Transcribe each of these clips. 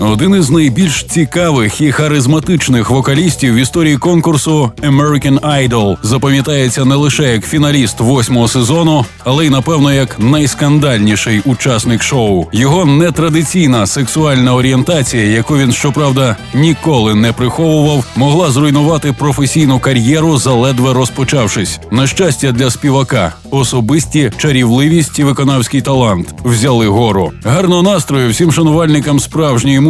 Один із найбільш цікавих і харизматичних вокалістів в історії конкурсу American Idol запам'ятається не лише як фіналіст восьмого сезону, але й напевно як найскандальніший учасник шоу. Його нетрадиційна сексуальна орієнтація, яку він щоправда ніколи не приховував, могла зруйнувати професійну кар'єру, заледве розпочавшись. На щастя, для співака особисті чарівливість і виконавський талант взяли гору. Гарного настрою всім шанувальникам справжньої музики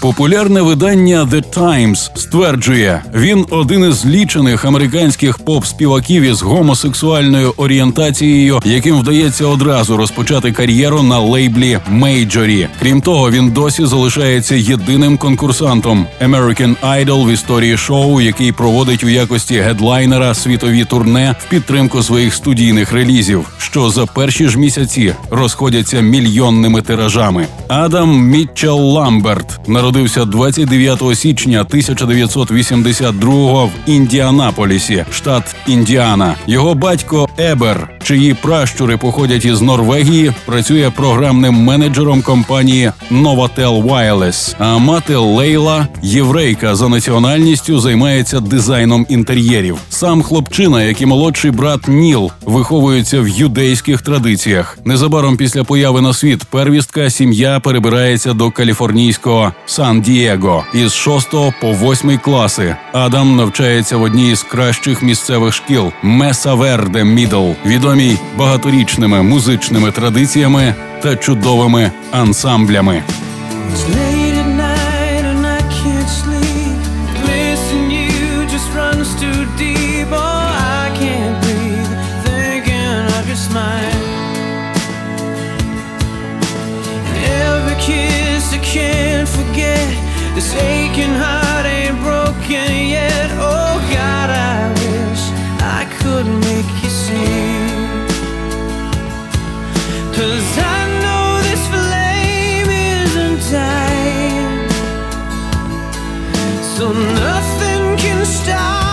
Популярне видання The Times стверджує, він один із лічених американських поп-співаків із гомосексуальною орієнтацією, яким вдається одразу розпочати кар'єру на лейблі Мейджорі. Крім того, він досі залишається єдиним конкурсантом American Idol в історії шоу, який проводить у якості гедлайнера світові турне в підтримку своїх студійних релізів, що за перші ж місяці розходяться мільйонними тиражами. Адам Мітчел Ламберт народився 29 січня 1982 в Індіанаполісі, штат Індіана. Його батько Ебер, чиї пращури походять із Норвегії, працює програмним менеджером компанії Novatel Wireless. А мати Лейла, єврейка за національністю, займається дизайном інтер'єрів. Сам хлопчина, як і молодший брат Ніл, виховується в юдейських традиціях. Незабаром після появи на світ первістка сім'я перебирається до каліфорнійського Сан-Дієго із 6 по 8 класи. Адам навчається в одній із кращих місцевих шкіл Меса Верде Мідл, відомій багаторічними музичними традиціями та чудовими ансамблями. So nothing can stop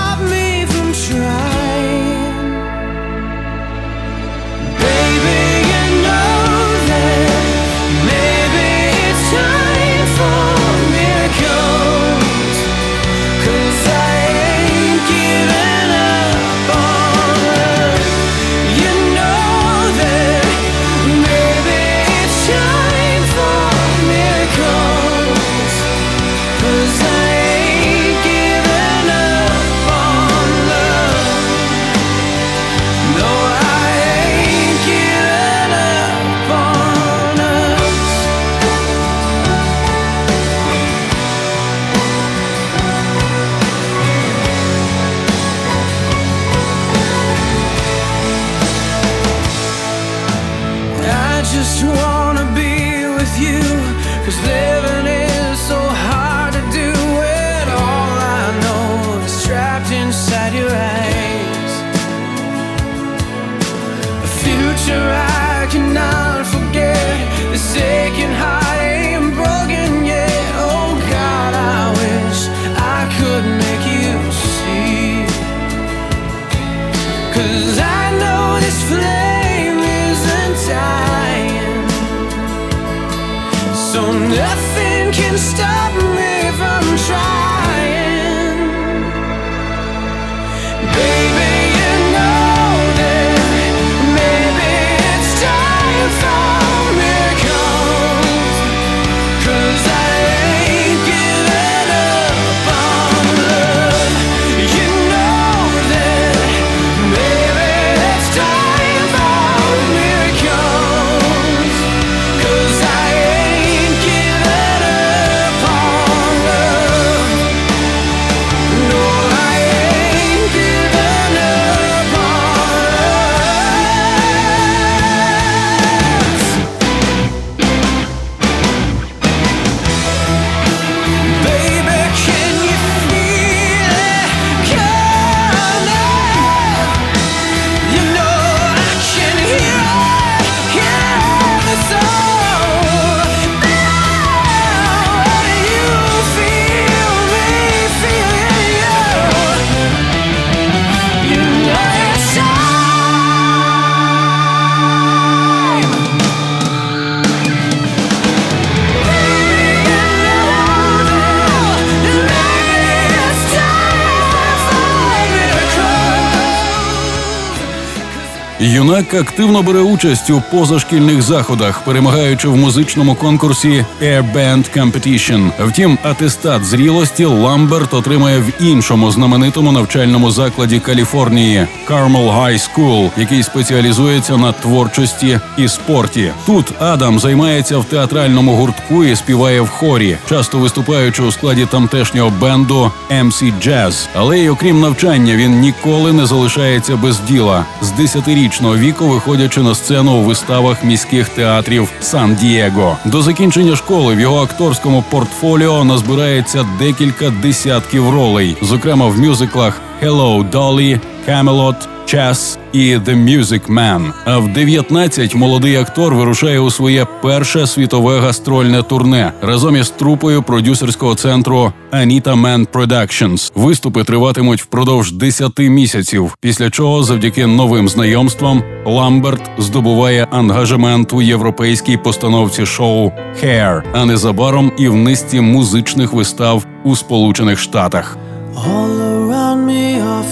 Юнак активно бере участь у позашкільних заходах, перемагаючи в музичному конкурсі Air Band Competition. Втім, атестат зрілості Ламберт отримає в іншому знаменитому навчальному закладі Каліфорнії Carmel High School, який спеціалізується на творчості і спорті. Тут Адам займається в театральному гуртку і співає в хорі, часто виступаючи у складі тамтешнього бенду MC Jazz. Але й окрім навчання, він ніколи не залишається без діла. З 10-річного віку виходячи на сцену у виставах міських театрів Сан-Дієго. До закінчення школи в його акторському портфоліо назбирається декілька десятків ролей, зокрема в мюзиклах «Hello, Dolly», «Camelot», Час і «The Music Man». А в 19 молодий актор вирушає у своє перше світове гастрольне турне разом із трупою продюсерського центру Anita Man Productions. Виступи триватимуть впродовж 10 місяців. Після чого, завдяки новим знайомствам, Ламберт здобуває ангажемент у європейській постановці шоу «Hair», а незабаром і в низці музичних вистав у Сполучених Штатах. All around me are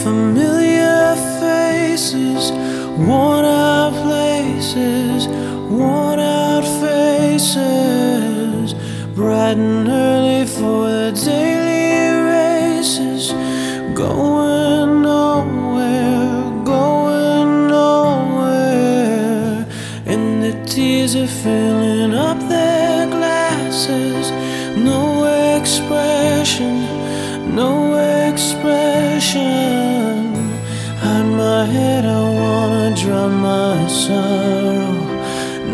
worn out places, worn out faces, bright and early for the daily races, going nowhere, going nowhere, and the tears are filling up their glasses, no expression no expression. Hide my head, I drown my sorrow.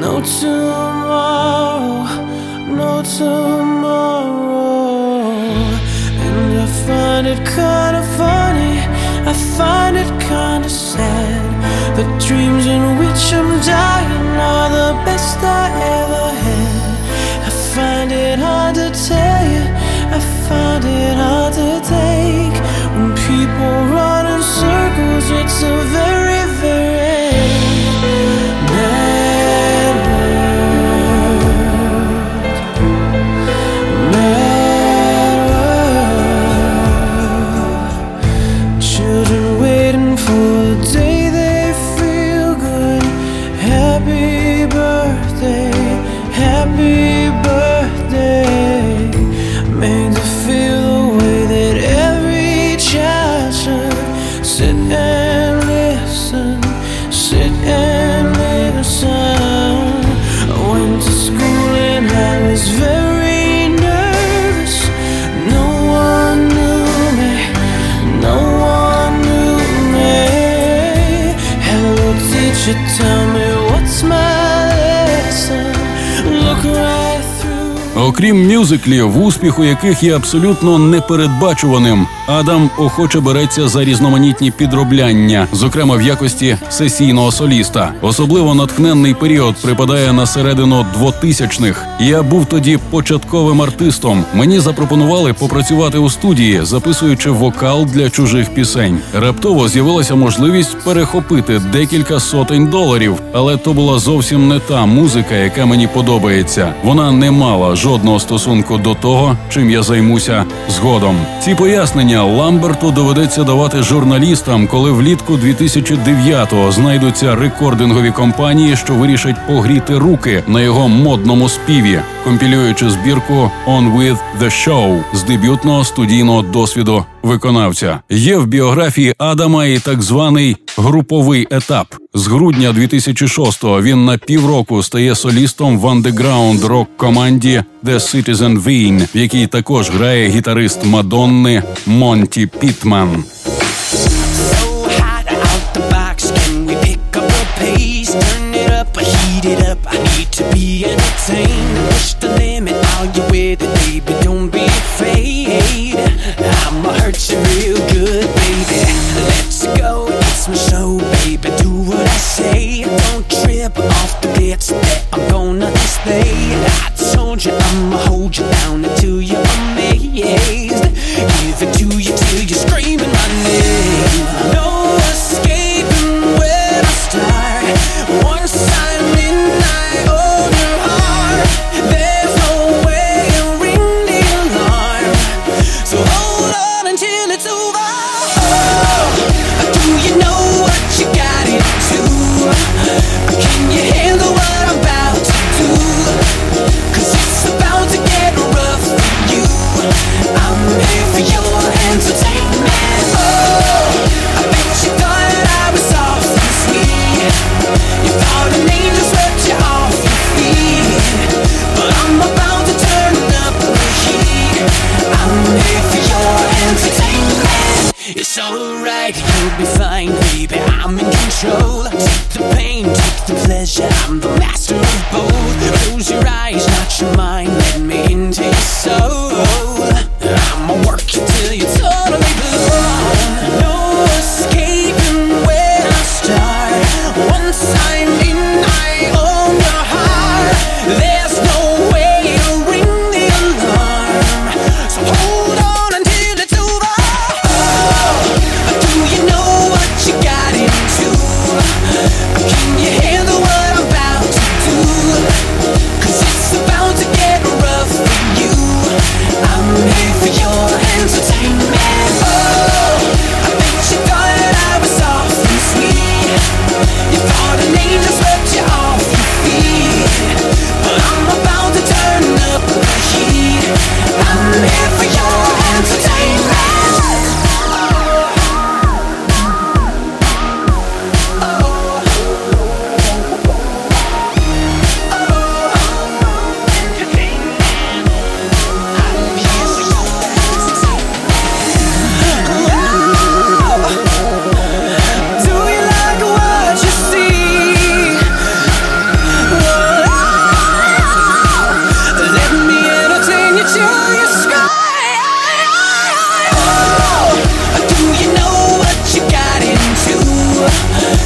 No tomorrow, no tomorrow. And I find it kinda funny, I find it kinda sad. The dreams in which I'm dying are the best I ever had. I find it hard to tell you. I find it hard to take when people run in circles. It's a very Окрім мюзиклів, успіху яких є абсолютно непередбачуваним, Адам охоче береться за різноманітні підробляння, зокрема в якості сесійного соліста. Особливо натхненний період припадає на середину 2000-х. Я був тоді початковим артистом. Мені запропонували попрацювати у студії, записуючи вокал для чужих пісень. Раптово з'явилася можливість перехопити декілька сотень доларів, але то була зовсім не та музика, яка мені подобається. Вона не мала жодного стосунку до того, чим я займуся згодом. Ці пояснення Ламберту доведеться давати журналістам, коли влітку 2009-го знайдуться рекордингові компанії, що вирішать погріти руки на його модному співі, компілюючи збірку «On with the Show» з дебютного студійного досвіду виконавця. Є в біографії Адама і так званий груповий етап. З грудня 2006-го він на півроку стає солістом в андеграунд рок команді The Citizen Vane, в якій також грає гітарист Мадонни Монті Пітман. Push the limit, are you with it, baby? Don't be afraid. Hurt you real good, baby. Let's go, it's my show, baby. Do what I say. Don't trip off the bits that I'm gonna display. I told you I'ma hold you down until you're I'm in control. Take the pain, take the pleasure. I'm the master of both. Close your eyes, not your mind. Let me into your soul.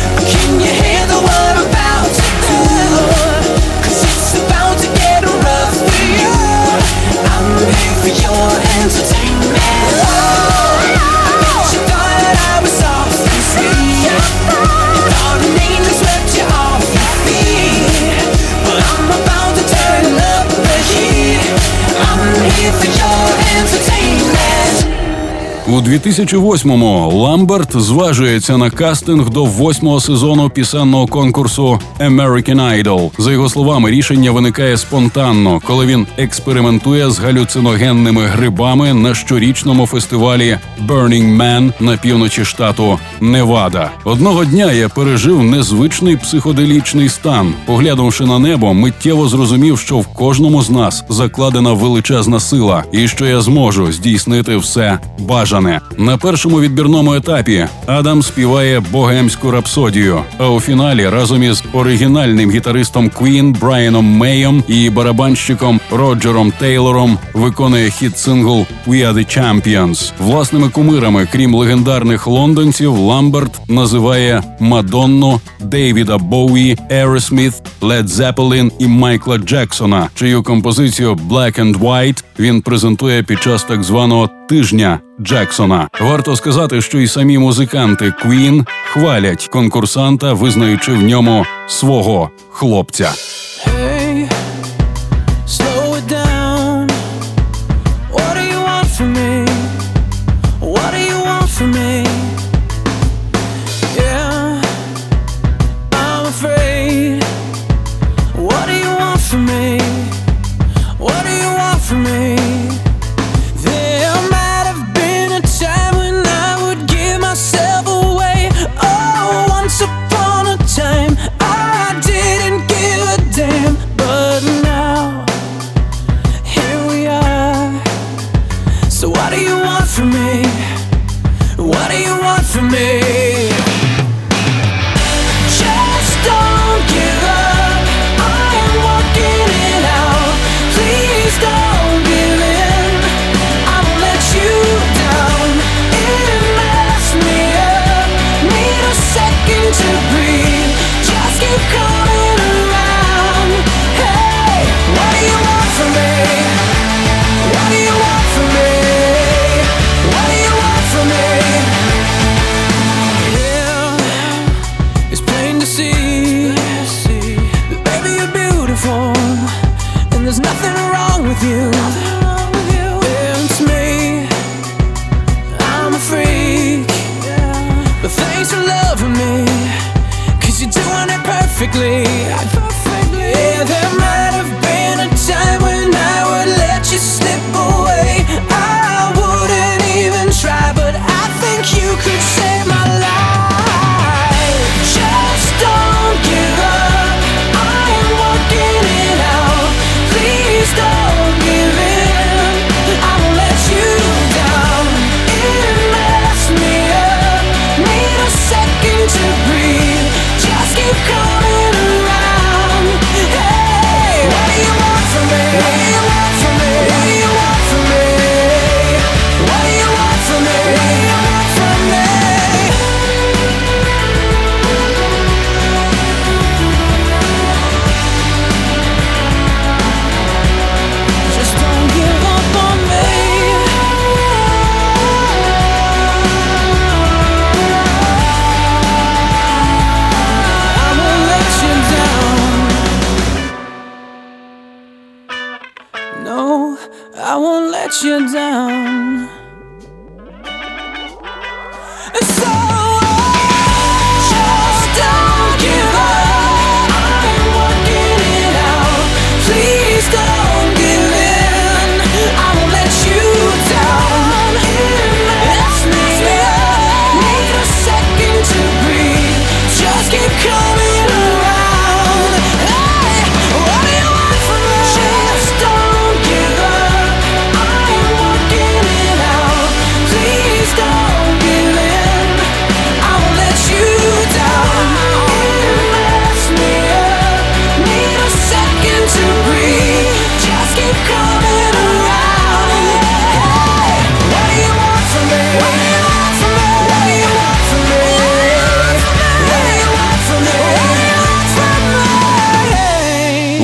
I 2008-му Ламберт зважується на кастинг до восьмого сезону пісенного конкурсу American Idol. За його словами, рішення виникає спонтанно, коли він експериментує з галюциногенними грибами на щорічному фестивалі Burning Man на півночі штату Невада. Одного дня я пережив незвичний психоделічний стан. Поглянувши на небо, миттєво зрозумів, що в кожному з нас закладена величезна сила, і що я зможу здійснити все бажане. На першому відбірному етапі Адам співає богемську рапсодію. А у фіналі разом із оригінальним гітаристом Queen Брайаном Меєм і барабанщиком Роджером Тейлором виконує хіт-сингл «We are the Champions». Власними кумирами, крім легендарних лондонців, Ламберт називає Мадонну, Дейвіда Боуї, Aerosmith, Led Zeppelin і Майкла Джексона, чию композицію «Black and White» він презентує під час так званого тижня Джексона. Варто сказати, що і самі музиканти Queen хвалять конкурсанта, визнаючи в ньому свого хлопця.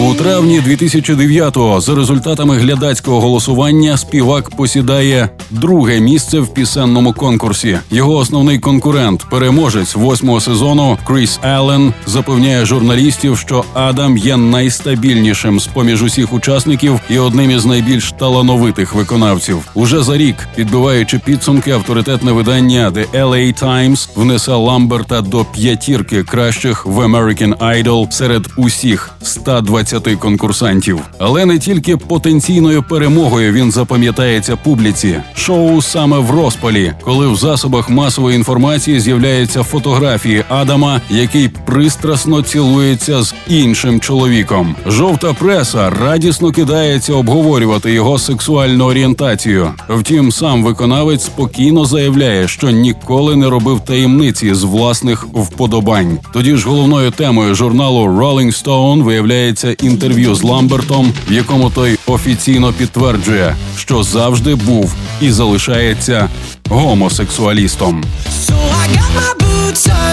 У травні 2009-го за результатами глядацького голосування співак посідає друге місце в пісенному конкурсі. Його основний конкурент, переможець восьмого сезону Кріс Аллен, запевняє журналістів, що Адам є найстабільнішим з поміж усіх учасників і одним із найбільш талановитих виконавців. Уже за рік, підбиваючи підсумки, авторитетне видання The LA Times внесе Ламберта до п'ятірки кращих в American Idol серед усіх 120 конкурсантів. Але не тільки потенційною перемогою він запам'ятається публіці. Шоу саме в розпалі, коли в засобах масової інформації з'являються фотографії Адама, який пристрасно цілується з іншим чоловіком. Жовта преса радісно кидається обговорювати його сексуальну орієнтацію. Втім, сам виконавець спокійно заявляє, що ніколи не робив таємниці з власних вподобань. Тоді ж головною темою журналу Rolling Stone виявляється інтерв'ю з Ламбертом, в якому той офіційно підтверджує, що завжди був і залишається гомосексуалістом. So I got my boots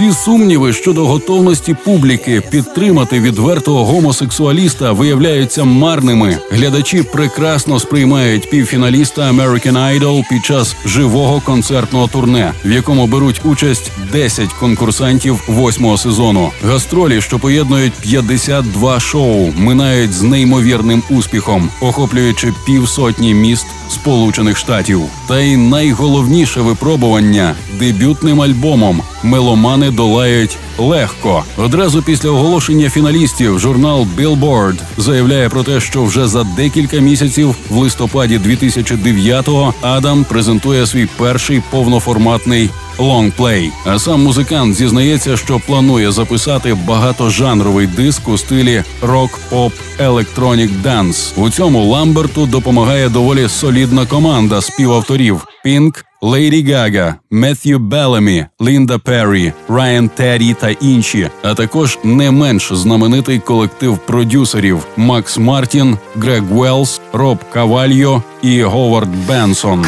Всі сумніви щодо готовності публіки підтримати відвертого гомосексуаліста виявляються марними. Глядачі прекрасно сприймають півфіналіста American Idol під час живого концертного турне, в якому беруть участь 10 конкурсантів восьмого сезону. Гастролі, що поєднують 52 шоу, минають з неймовірним успіхом, охоплюючи півсотні міст Сполучених Штатів. Та й найголовніше випробування дебютним альбомом меломани долають легко. Одразу після оголошення фіналістів журнал Billboard заявляє про те, що вже за декілька місяців, в листопаді 2009-го, Адам презентує свій перший повноформатний лонгплей. А сам музикант зізнається, що планує записати багатожанровий диск у стилі рок, поп, electronic dance. У цьому Ламберту допомагає доволі солідна команда співавторів Пінк. Лейді Гага, Меттью Белемі, Лінда Перрі, Райан Теддер та інші, а також не менш знаменитий колектив продюсерів Макс Мартін, Грег Велс, Роб Кавальо і Говард Бенсон.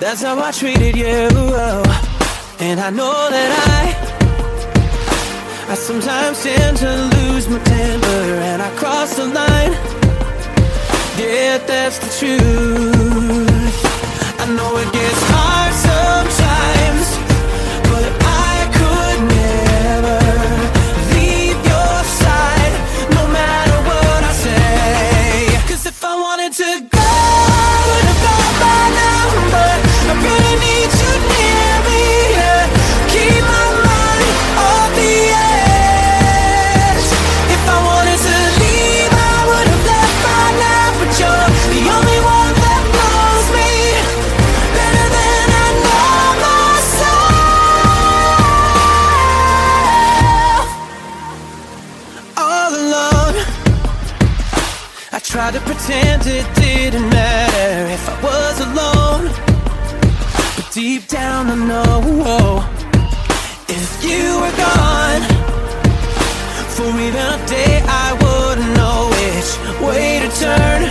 That's how I treated you, and I know that I. I sometimes tend to lose my temper and I cross the line. Yeah, that's the truth. I know it gets hard sometimes, tried to pretend it didn't matter if I was alone. But deep down I know oh, if you were gone for even a day, I wouldn't know which way to turn.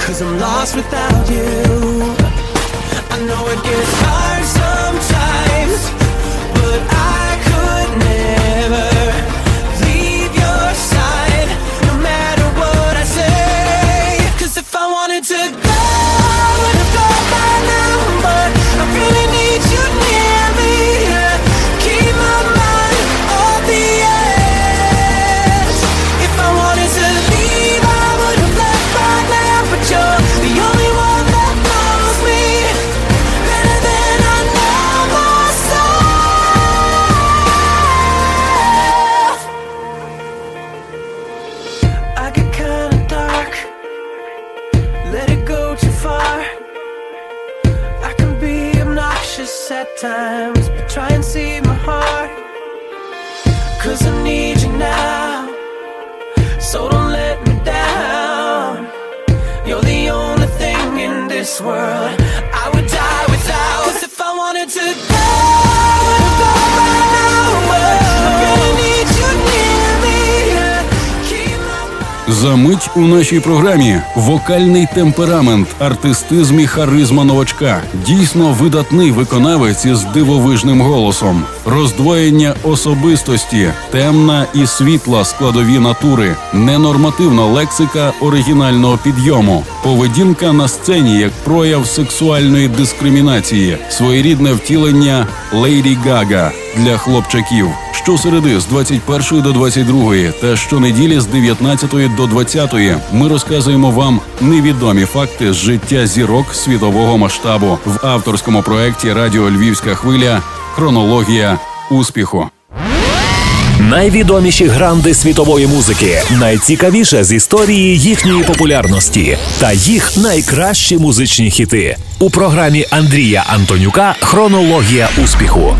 Cause I'm lost without you. I know it gets hard sometimes, нашій програмі вокальний темперамент, артистизм і харизма новачка, дійсно видатний виконавець із дивовижним голосом, роздвоєння особистості, темна і світла складові натури, ненормативна лексика оригінального підйому, поведінка на сцені як прояв сексуальної дискримінації, своєрідне втілення Лейді Гага для хлопчаків. Щосереди з 21 до 22 та щонеділі з 19 до 20 ми розказуємо вам невідомі факти з життя зірок світового масштабу в авторському проєкті Радіо Львівська хвиля Хронологія успіху. Найвідоміші гранди світової музики, найцікавіше з історії їхньої популярності та їх найкращі музичні хіти у програмі Андрія Антонюка Хронологія успіху.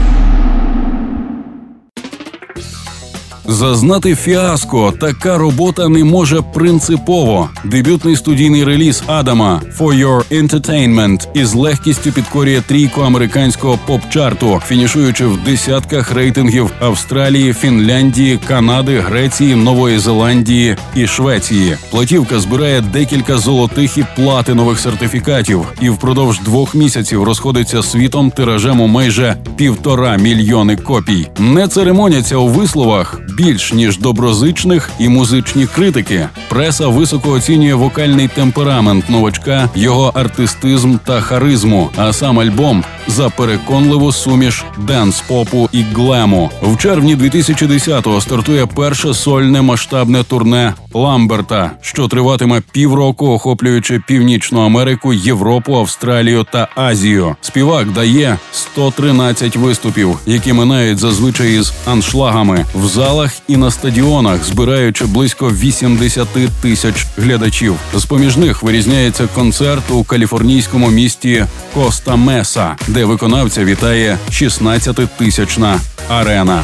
Зазнати фіаско така робота не може принципово. Дебютний студійний реліз Адама «For Your Entertainment» із легкістю підкорює трійку американського поп-чарту, фінішуючи в десятках рейтингів Австралії, Фінляндії, Канади, Греції, Нової Зеландії і Швеції. Платівка збирає декілька золотих і платинових сертифікатів, і впродовж двох місяців розходиться світом тиражем у майже півтора мільйони копій. Не церемоняться у висловах більш ніж доброзичних і музичні критики. Преса високо оцінює вокальний темперамент новачка, його артистизм та харизму. А сам альбом за переконливу суміш денс-попу і глему. В червні 2010-го стартує перше сольне масштабне турне Ламберта, що триватиме півроку, охоплюючи Північну Америку, Європу, Австралію та Азію. Співак дає 113 виступів, які минають зазвичай із аншлагами в залах і на стадіонах, збираючи близько 80 тисяч глядачів. З поміж них вирізняється концерт у каліфорнійському місті Коста Меса, де виконавця вітає 16-тисячна арена.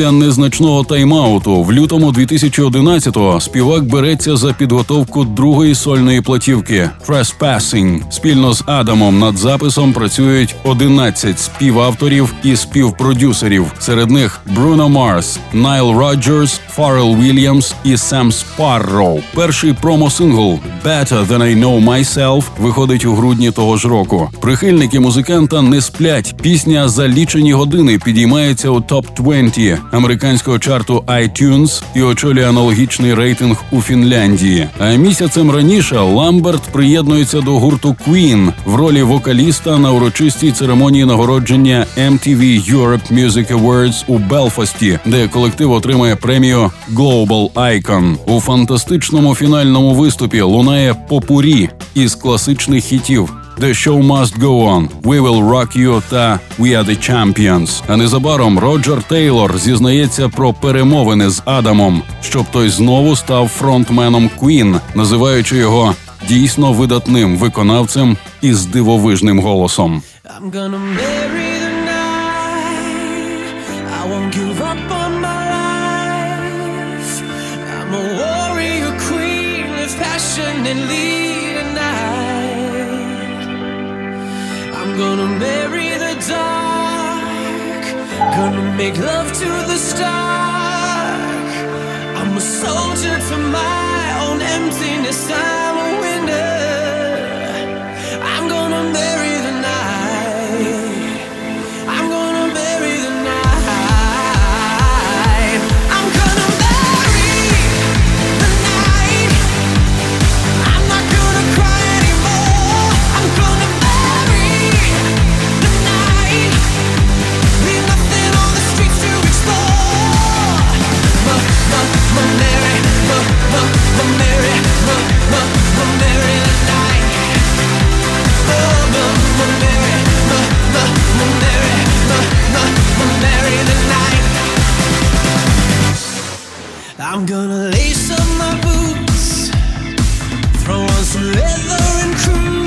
Після незначного тайм-ауту в лютому 2011-го співак береться за підготовку другої сольної платівки «Trespassing». Спільно з Адамом над записом працюють 11 співавторів і співпродюсерів. Серед них Бруно Марс, Найл Роджерс, Фаррел Вільямс і Сем Спарроу. Перший промо-сингл «Better Than I Know Myself» виходить у грудні того ж року. Прихильники музиканта не сплять. Пісня за лічені години підіймається у топ 20 американського чарту iTunes і очолює аналогічний рейтинг у Фінляндії. А місяцем раніше Ламберт приєднується до гурту Queen в ролі вокаліста на урочистій церемонії нагородження MTV Europe Music Awards у Белфасті, де колектив отримає премію Global Icon. У фантастичному фінальному виступі лунає попурі із класичних хітів. The Show Must Go On, We Will Rock You та We Are The Champions. А незабаром Роджер Тейлор зізнається про перемовини з Адамом, щоб той знову став фронтменом Queen, називаючи його дійсно видатним виконавцем із дивовижним голосом. I'm gonna marry the night. I won't give up on my life. I'm a warrior queen, passionately gonna marry the dark. Gonna make love to the stark. I'm a soldier to my own emptiness. I'm gonna lace up my boots, throw on some leather and cruise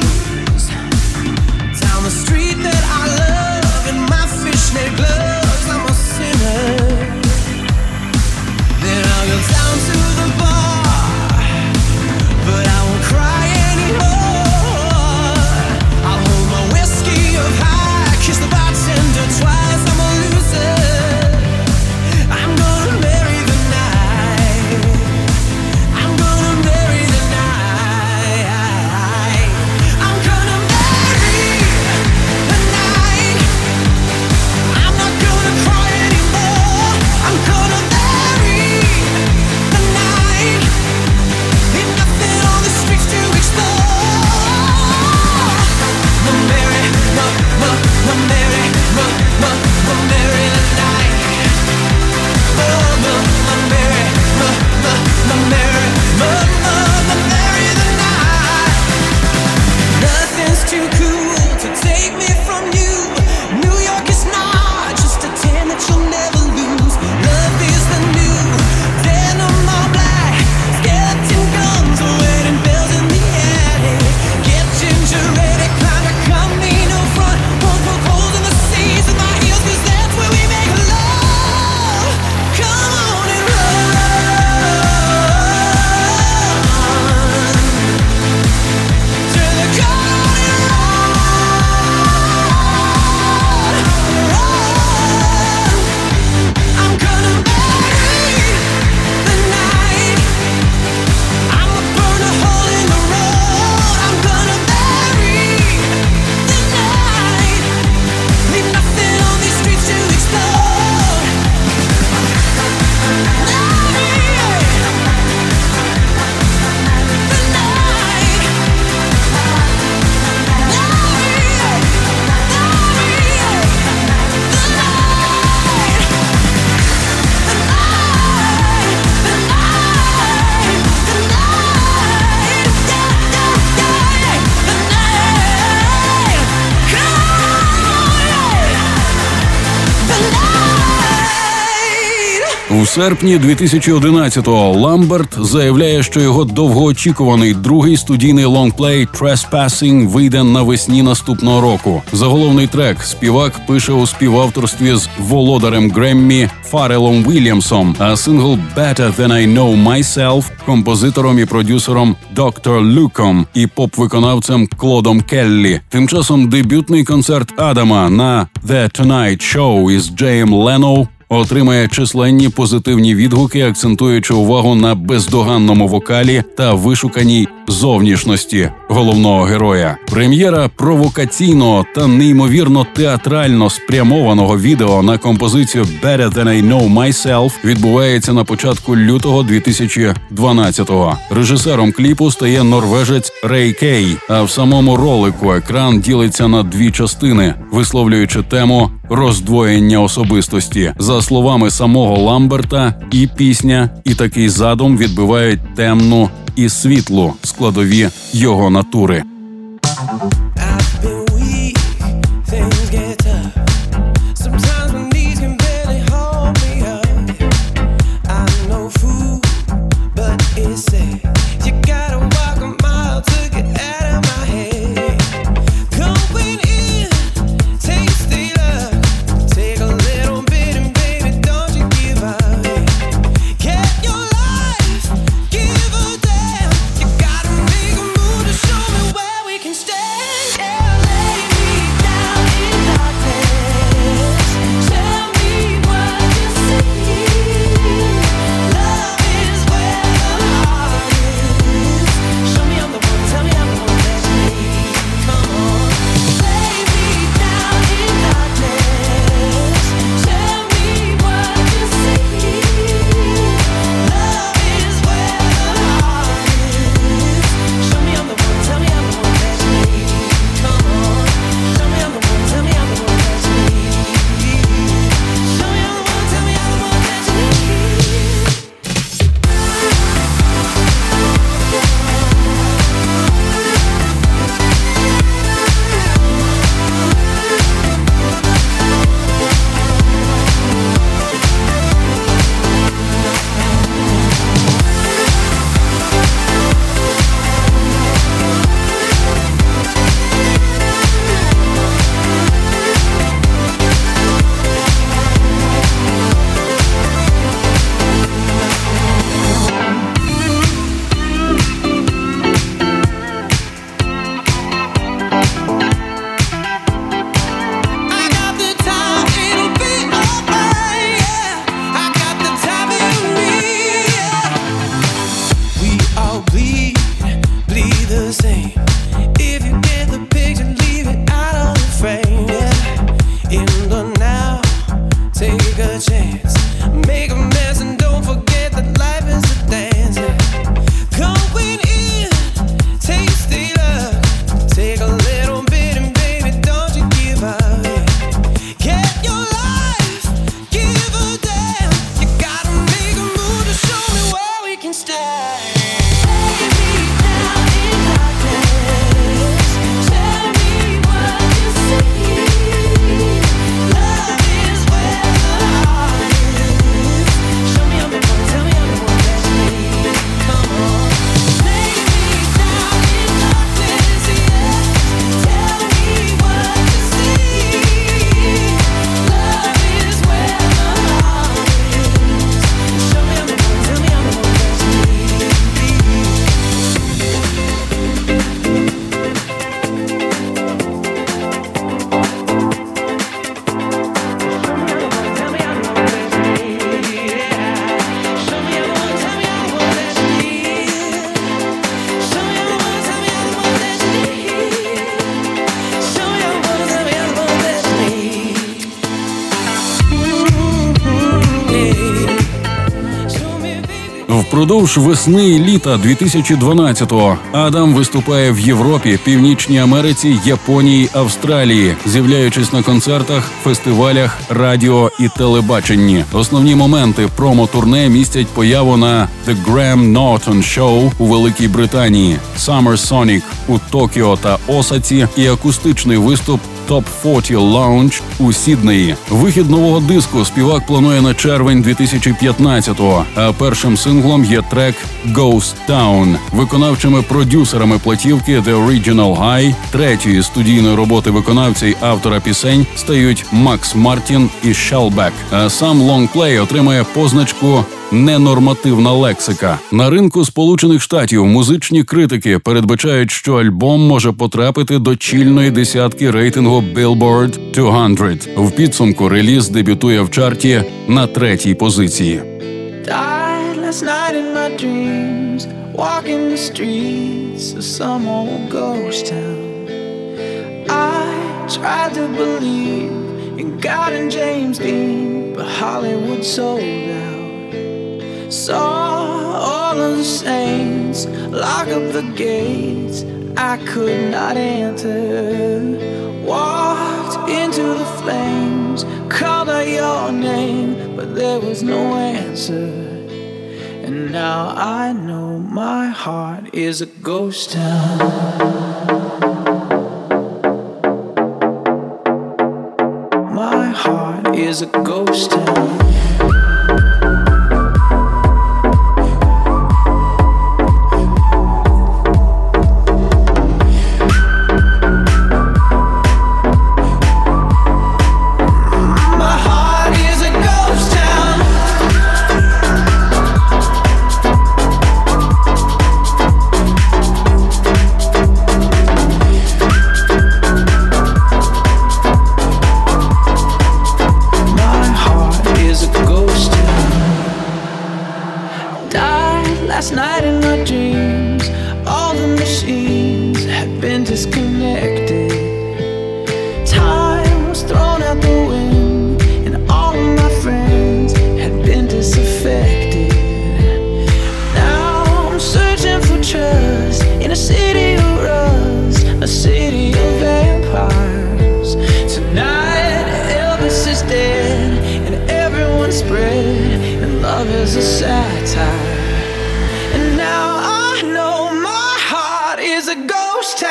серпні 2011-го Ламберт заявляє, що його довгоочікуваний другий студійний лонгплей «Trespassing» вийде навесні наступного року. Заголовний трек співак пише у співавторстві з володарем Греммі Фарелом Вільямсом, а сингл «Better Than I Know Myself» композитором і продюсером Доктор Люком і поп-виконавцем Клодом Келлі. Тим часом дебютний концерт Адама на «The Tonight Show» із Джеєм Лено отримає численні позитивні відгуки, акцентуючи увагу на бездоганному вокалі та вишуканій зовнішності головного героя. Прем'єра провокаційного та неймовірно театрально спрямованого відео на композицію «Better Than I Know Myself» відбувається на початку лютого 2012-го. Режисером кліпу стає норвежець Рей Кей. А в самому ролику екран ділиться на дві частини, висловлюючи тему роздвоєння особистості. За словами самого Ламберта, і пісня, і такий задум відбивають темну і світлу складові його натури. Впродовж весни і літа 2012-го Адам виступає в Європі, Північній Америці, Японії, Австралії, з'являючись на концертах, фестивалях, радіо і телебаченні. Основні моменти промо-турне містять появу на The Graham Norton Show у Великій Британії, Summer Sonic у Токіо та Осаці і акустичний виступ Top 40 Lounge у Сіднеї. Вихід нового диску співак планує на червень 2015-го, А першим синглом є трек «Ghost Town». Виконавчими продюсерами платівки «The Original High» третьої студійної роботи виконавця й автора пісень стають Макс Мартін і Шелбек. А сам лонгплей отримає позначку ненормативна лексика. На ринку Сполучених Штатів музичні критики передбачають, що альбом може потрапити до чільної десятки рейтингу Billboard 200. В підсумку реліз дебютує в чарті на третій позиції. Walking the tried to believe in God and James Dean, but Hollywood sold out. Saw all of the saints lock up the gates. I could not enter. Walked into the flames, called out your name, but there was no answer. And now I know my heart is a ghost town. My heart is a ghost town.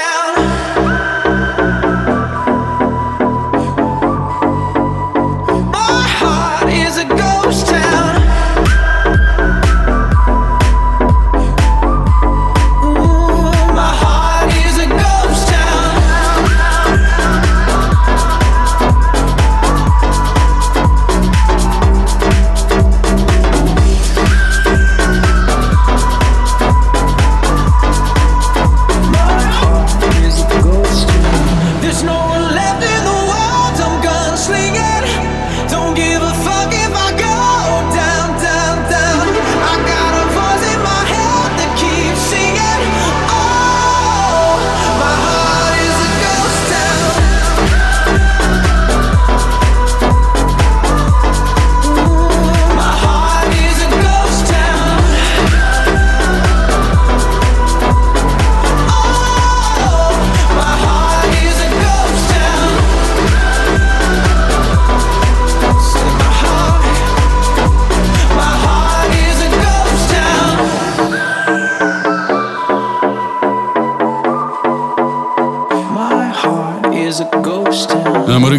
around.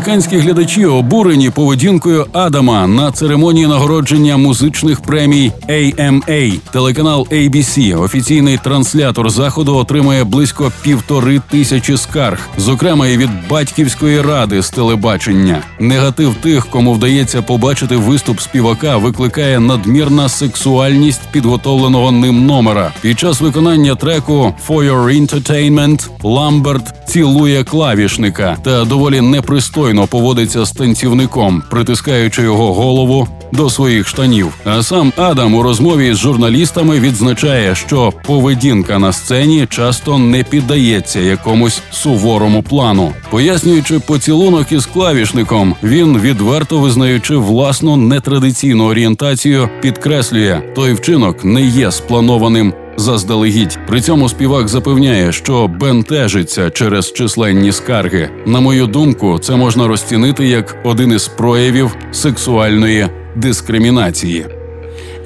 Американські глядачі обурені поведінкою Адама на церемонії нагородження музичних премій AMA. Телеканал ABC, офіційний транслятор заходу, отримає близько півтори тисячі скарг, зокрема і від батьківської ради з телебачення. Негатив тих, кому вдається побачити виступ співака, викликає надмірна сексуальність підготовленого ним номера. Під час виконання треку «For Your Entertainment» Ламберт цілує клавішника та доволі непристойно поводиться з танцівником, притискаючи його голову до своїх штанів. А сам Адам у розмові з журналістами відзначає, що поведінка на сцені часто не піддається якомусь суворому плану, пояснюючи поцілунок із клавішником, він відверто визнаючи власну нетрадиційну орієнтацію, підкреслює той вчинок не є спланованим заздалегідь. При цьому співак запевняє, що бентежиться через численні скарги. На мою думку, це можна розцінити як один із проявів сексуальної дискримінації.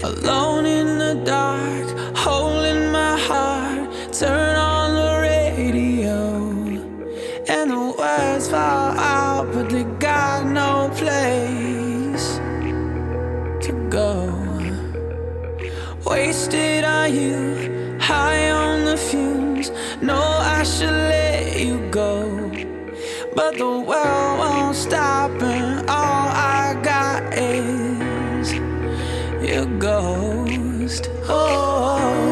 Alone in the should let you go, but the world won't stop, and all I got is your ghost. Oh.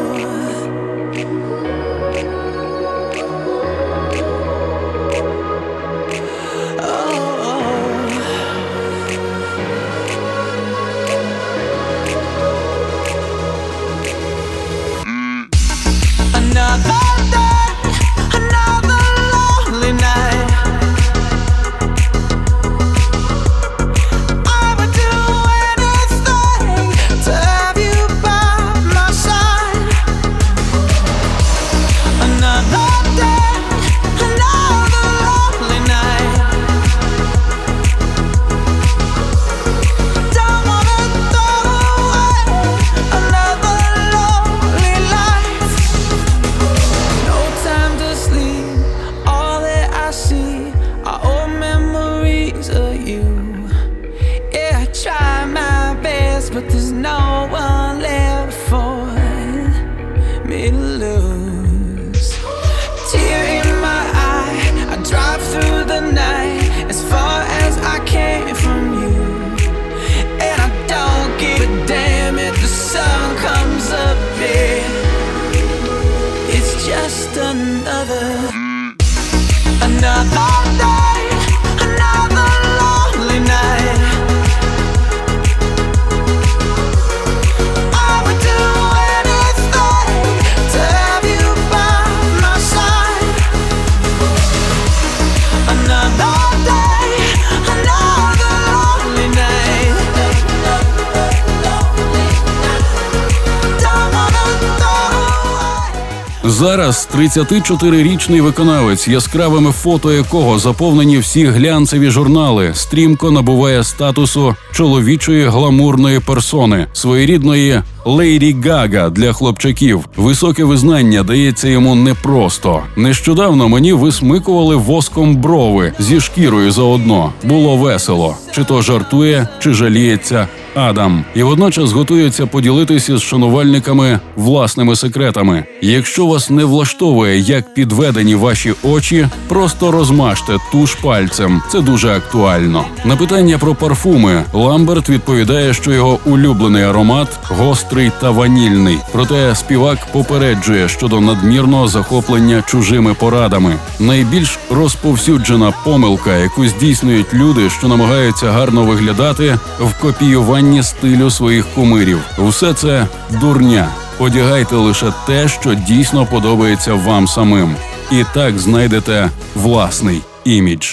34-річний виконавець, яскравими фото якого заповнені всі глянцеві журнали, стрімко набуває статусу чоловічої гламурної персони, своєрідної Лейді Гага для хлопчаків. Високе визнання дається йому непросто. Нещодавно мені висмикували воском брови зі шкірою заодно. Було весело. Чи то жартує, чи жаліється Адам, і водночас готується поділитися з шанувальниками власними секретами. Якщо вас не влаштовує, як підведені ваші очі, просто розмажте туш пальцем. Це дуже актуально. На питання про парфуми Ламберт відповідає, що його улюблений аромат гострий та ванільний. Проте співак попереджує щодо надмірного захоплення чужими порадами. Найбільш розповсюджена помилка, яку здійснюють люди, що намагаються гарно виглядати в копіюванні стилю своїх кумирів. Все це дурня. Одягайте лише те, що дійсно подобається вам самим, і так знайдете власний імідж.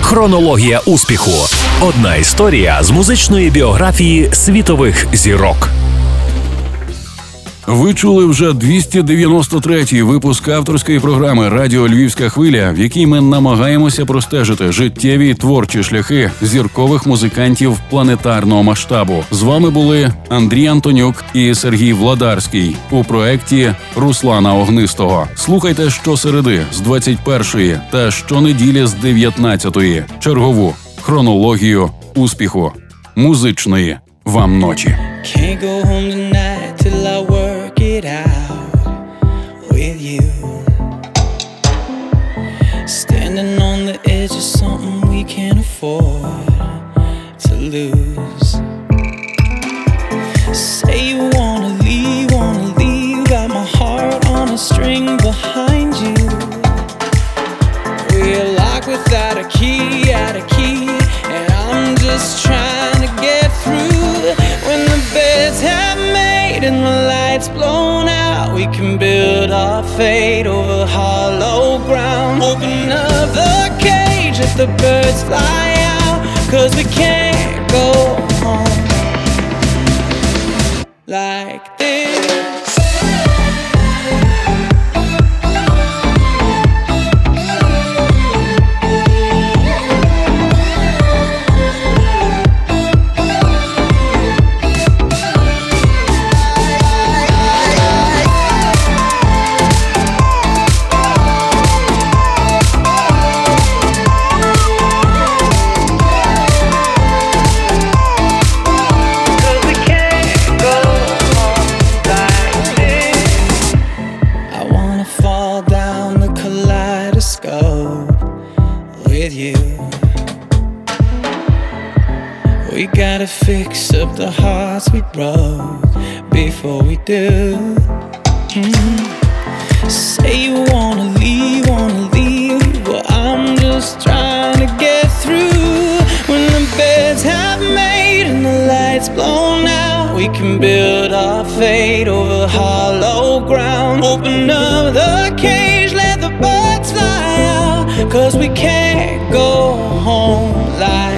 Хронологія успіху. Одна історія з музичної біографії світових зірок. Ви чули вже 293-й випуск авторської програми Радіо Львівська хвиля, в якій ми намагаємося простежити життєві й творчі шляхи зіркових музикантів планетарного масштабу. З вами були Андрій Антонюк і Сергій Владарський у проєкті Руслана Огнистого. Слухайте щосереди з 21-ї та щонеділі з 19-ї. Чергову хронологію успіху музичної вам ночі. Can't go home tonight till I work it out with you. Standing on the edge of something we can't afford to lose. Say you wanna leave, blown out, we can build our fate over hollow ground. Open up the cage, let the birds fly out, cause we can't go ground. Open up the cage, let the birds fly out, cause we can't go home like